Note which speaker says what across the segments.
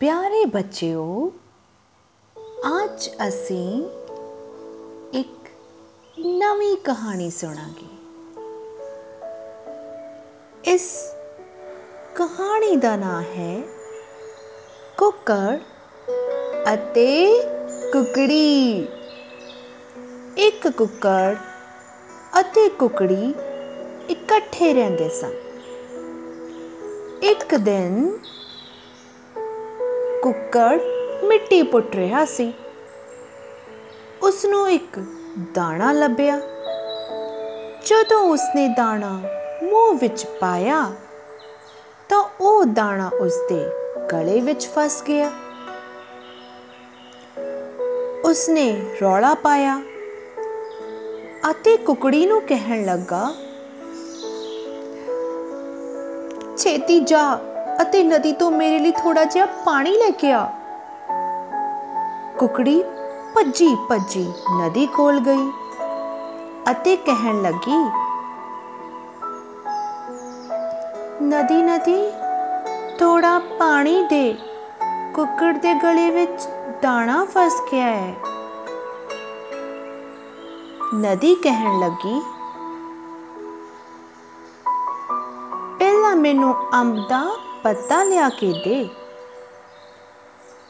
Speaker 1: ਪਿਆਰੇ ਬੱਚਿਓ ਅੱਜ ਅਸੀਂ ਇੱਕ ਨਵੀਂ ਕਹਾਣੀ ਸੁਣਾਂਗੇ ਇਸ ਕਹਾਣੀ ਦਾ ਨਾਮ ਹੈ ਕੁੱਕੜ ਅਤੇ ਕੁਕੜੀ ਇੱਕ ਕੁੱਕੜ ਅਤੇ ਕੁਕੜੀ ਇਕੱਠੇ ਰਹਿੰਦੇ ਸਨ ਇੱਕ ਦਿਨ ਕੁੱਕੜ ਮਿੱਟੀ ਪੁੱਟ ਰਿਹਾ ਸੀ। ਉਸ ਨੂੰ ਇੱਕ ਦਾਣਾ ਲੱਭਿਆ। ਜਦੋਂ ਉਸਨੇ ਦਾਣਾ ਮੂੰਹ ਵਿੱਚ ਪਾਇਆ, ਤਾਂ ਉਹ ਦਾਣਾ ਉਸਦੇ ਗਲੇ ਵਿੱਚ ਫਸ ਗਿਆ। ਉਸਨੇ ਰੌਲਾ ਪਾਇਆ ਅਤੇ ਕੁਕੜੀ ਨੂੰ ਕਹਿਣ ਲੱਗਾ, ਛੇਤੀ ਜਾ ਅਤੇ ਨਦੀ ਤੋਂ ਮੇਰੇ ਲਈ ਥੋੜਾ ਜਿਹਾ ਪਾਣੀ ਲੈ ਕੇ ਆ। ਕੁਕੜੀ ਭੱਜੀ ਭੱਜੀ ਨਦੀ ਕੋਲ ਗਈ ਅਤੇ ਕਹਿਣ ਲੱਗੀ, ਨਦੀ ਨਦੀ ਥੋੜਾ ਪਾਣੀ ਦੇ। ਕੁੱਕੜ ਦੇ ਗਲੇ ਵਿੱਚ ਦਾਣਾ ਫਸ ਗਿਆ ਹੈ। ਨਦੀ ਕਹਿਣ ਲੱਗੀ, ਪਹਿਲਾਂ ਮੈਨੂੰ ਅੰਬ ਦਾ ਪੱਤਾ ਲਿਆ ਕੇ ਦੇ।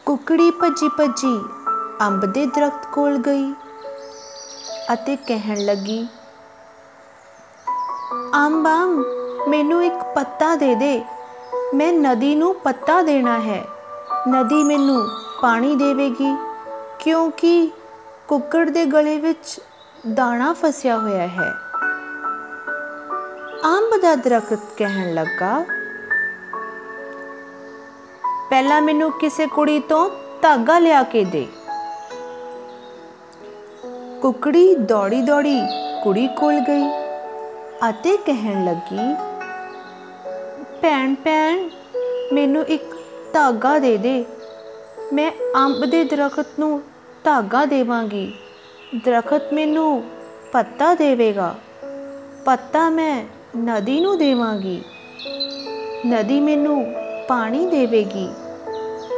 Speaker 1: ਕੁਕੜੀ ਭੱਜੀ ਭੱਜੀ ਅੰਬ ਦੇ ਦਰਖਤ ਕੋਲ ਗਈ ਅਤੇ ਕਹਿਣ ਲੱਗੀ, ਅੰਬ ਅੰਬ, ਮੈਨੂੰ ਇੱਕ ਪੱਤਾ ਦੇ ਦੇ। ਮੈਂ ਨਦੀ ਨੂੰ ਪੱਤਾ ਦੇਣਾ ਹੈ। ਨਦੀ ਮੈਨੂੰ ਪਾਣੀ ਦੇਵੇਗੀ ਕਿਉਂਕਿ ਕੁੱਕੜ ਦੇ ਗਲੇ ਵਿੱਚ ਦਾਣਾ ਫਸਿਆ ਹੋਇਆ ਹੈ। ਅੰਬ ਦਾ ਦਰਖਤ ਕਹਿਣ ਲੱਗਾ ਪਹਿਲਾਂ ਮੈਨੂੰ ਕਿਸੇ ਕੁੜੀ ਤੋਂ ਧਾਗਾ ਲਿਆ ਕੇ ਦੇ। ਕੁਕੜੀ ਦੌੜੀ ਦੌੜੀ ਕੁੜੀ ਕੋਲ ਗਈ ਅਤੇ ਕਹਿਣ ਲੱਗੀ, ਭੈਣ ਭੈਣ, ਮੈਨੂੰ ਇੱਕ ਧਾਗਾ ਦੇ ਦੇ। ਮੈਂ ਅੰਬ ਦੇ ਦਰਖਤ ਨੂੰ ਧਾਗਾ ਦੇਵਾਂਗੀ। ਦਰਖਤ ਮੈਨੂੰ ਪੱਤਾ ਦੇਵੇਗਾ। ਪੱਤਾ ਮੈਂ ਨਦੀ ਨੂੰ ਦੇਵਾਂਗੀ। ਨਦੀ ਮੈਨੂੰ ਪਾਣੀ ਦੇਵੇਗੀ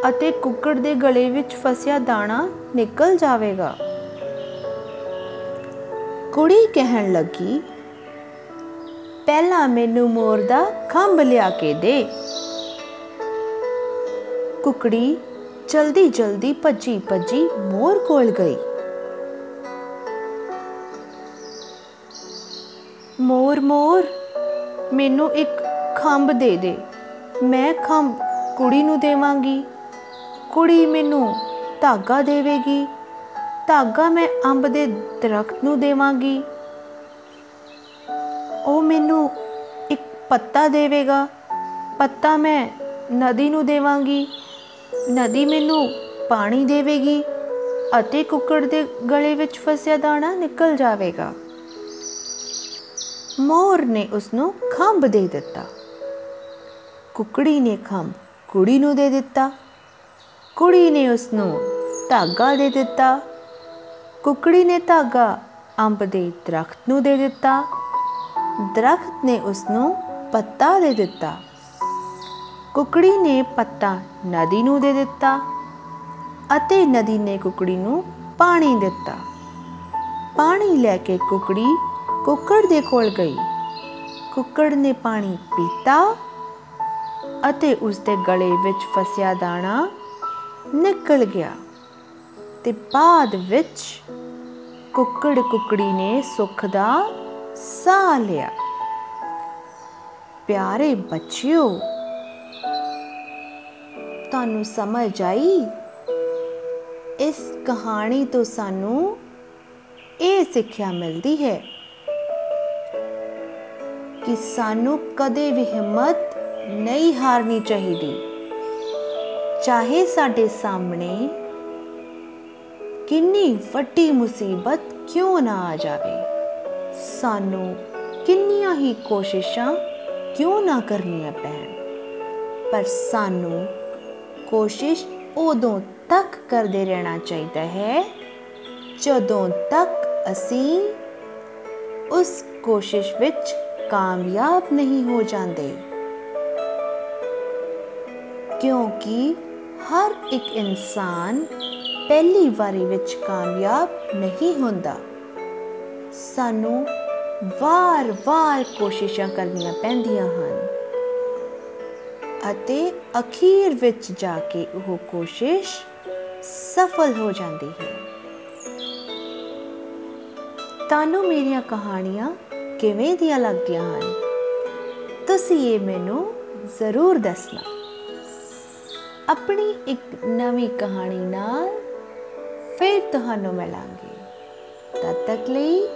Speaker 1: ਅਤੇ ਕੁੱਕੜ ਦੇ ਗਲੇ ਵਿੱਚ ਫਸਿਆ ਦਾਣਾ ਨਿਕਲ ਜਾਵੇਗਾ। ਕੁੜੀ ਕਹਿਣ ਲੱਗੀ, ਪਹਿਲਾਂ ਮੈਨੂੰ ਮੋਰ ਦਾ ਖੰਭ ਲਿਆ ਕੇ ਦੇ। ਕੁਕੜੀ ਜਲਦੀ ਜਲਦੀ ਭੱਜੀ ਭੱਜੀ ਮੋਰ ਕੋਲ ਗਈ। ਮੋਰ ਮੋਰ, ਮੈਨੂੰ ਇੱਕ ਖੰਭ ਦੇ ਦੇ। ਮੈਂ ਖੰਭ ਕੁੜੀ ਨੂੰ ਦੇਵਾਂਗੀ। ਕੁੜੀ ਮੈਨੂੰ ਧਾਗਾ ਦੇਵੇਗੀ। ਧਾਗਾ ਮੈਂ ਅੰਬ ਦੇ ਦਰਖਤ ਨੂੰ ਦੇਵਾਂਗੀ। ਉਹ ਮੈਨੂੰ ਇੱਕ ਪੱਤਾ ਦੇਵੇਗਾ। ਪੱਤਾ ਮੈਂ ਨਦੀ ਨੂੰ ਦੇਵਾਂਗੀ। ਨਦੀ ਮੈਨੂੰ ਪਾਣੀ ਦੇਵੇਗੀ ਅਤੇ ਕੁੱਕੜ ਦੇ ਗਲੇ ਵਿੱਚ ਫਸਿਆ ਦਾਣਾ ਨਿਕਲ ਜਾਵੇਗਾ। ਮੋਰ ਨੇ ਉਸ ਨੂੰ ਖੰਭ ਦੇ ਦਿੱਤਾ। ਕੁਕੜੀ ਨੇ ਖੰਭ ਕੁੜੀ ਨੂੰ ਦੇ ਦਿੱਤਾ। ਕੁੜੀ ਨੇ ਉਸ ਨੂੰ ਧਾਗਾ ਦੇ ਦਿੱਤਾ। ਕੁਕੜੀ ਨੇ ਧਾਗਾ ਅੰਬ ਦੇ ਦਰਖਤ ਨੂੰ ਦੇ ਦਿੱਤਾ। ਦਰਖਤ ਨੇ ਉਸ ਨੂੰ ਪੱਤਾ ਦੇ ਦਿੱਤਾ। ਕੁਕੜੀ ਨੇ ਪੱਤਾ ਨਦੀ ਨੂੰ ਦੇ ਦਿੱਤਾ ਅਤੇ ਨਦੀ ਨੇ ਕੁਕੜੀ ਨੂੰ ਪਾਣੀ ਦਿੱਤਾ। ਪਾਣੀ ਲੈ ਕੇ ਕੁਕੜੀ ਕੁੱਕੜ ਦੇ ਕੋਲ ਗਈ। ਕੁੱਕੜ ਨੇ ਪਾਣੀ ਪੀਤਾ ਅਤੇ ਉਸ ਦੇ ਗਲੇ ਵਿੱਚ ਫਸਿਆ ਦਾਣਾ ਨਿਕਲ ਗਿਆ ਤੇ ਬਾਅਦ ਵਿੱਚ ਕੁੱਕੜ ਕੁਕੜੀ ਨੇ ਸੁੱਖ ਦਾ ਸਾਹ ਲਿਆ। ਪਿਆਰੇ ਬੱਚਿਓ, ਤੁਹਾਨੂੰ ਸਮਝ ਆਈ? ਇਸ ਕਹਾਣੀ ਤੋਂ ਸਾਨੂੰ ਇਹ ਸਿੱਖਿਆ ਮਿਲਦੀ ਹੈ ਕਿ ਸਾਨੂੰ ਕਦੇ ਵੀ ਹਿੰਮਤ ਨਹੀਂ ਹਾਰਨੀ ਚਾਹੀਦੀ। ਚਾਹੇ ਸਾਡੇ ਸਾਹਮਣੇ ਕਿੰਨੀ ਵੱਡੀ ਮੁਸੀਬਤ ਕਿਉਂ ਨਾ ਆ ਜਾਵੇ, ਸਾਨੂੰ ਕਿੰਨੀਆਂ ਹੀ ਕੋਸ਼ਿਸ਼ਾਂ ਕਿਉਂ ਨਾ ਕਰਨੀਆਂ ਪੈਣ, ਪਰ ਸਾਨੂੰ ਕੋਸ਼ਿਸ਼ ਉਦੋਂ ਤੱਕ ਕਰਦੇ ਰਹਿਣਾ ਚਾਹੀਦਾ ਹੈ ਜਦੋਂ ਤੱਕ ਅਸੀਂ ਉਸ ਕੋਸ਼ਿਸ਼ ਵਿੱਚ ਕਾਮਯਾਬ ਨਹੀਂ ਹੋ ਜਾਂਦੇ। ਕਿਉਂਕਿ ਹਰ ਇੱਕ ਇਨਸਾਨ ਪਹਿਲੀ ਵਾਰੀ ਵਿੱਚ ਕਾਮਯਾਬ ਨਹੀਂ ਹੁੰਦਾ। ਸਾਨੂੰ ਵਾਰ-ਵਾਰ ਕੋਸ਼ਿਸ਼ਾਂ ਕਰਨੀਆਂ ਪੈਂਦੀਆਂ ਹਨ ਅਤੇ ਅਖੀਰ ਵਿੱਚ ਜਾ ਕੇ ਉਹ ਕੋਸ਼ਿਸ਼ ਸਫਲ ਹੋ ਜਾਂਦੀ ਹੈ। ਤੁਹਾਨੂੰ ਮੇਰੀਆਂ ਕਹਾਣੀਆਂ ਕਿਵੇਂ ਦੀਆਂ ਲੱਗਦੀਆਂ ਹਨ? ਤੁਸੀਂ ਇਹ ਮੈਨੂੰ ਜ਼ਰੂਰ ਦੱਸਣਾ। ਆਪਣੀ ਇੱਕ ਨਵੀਂ ਕਹਾਣੀ ਨਾਲ ਫਿਰ ਤੁਹਾਨੂੰ ਮਿਲਾਂਗੇ। ਤਦ ਤੱਕ ਲਈ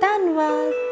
Speaker 1: ਧੰਨਵਾਦ।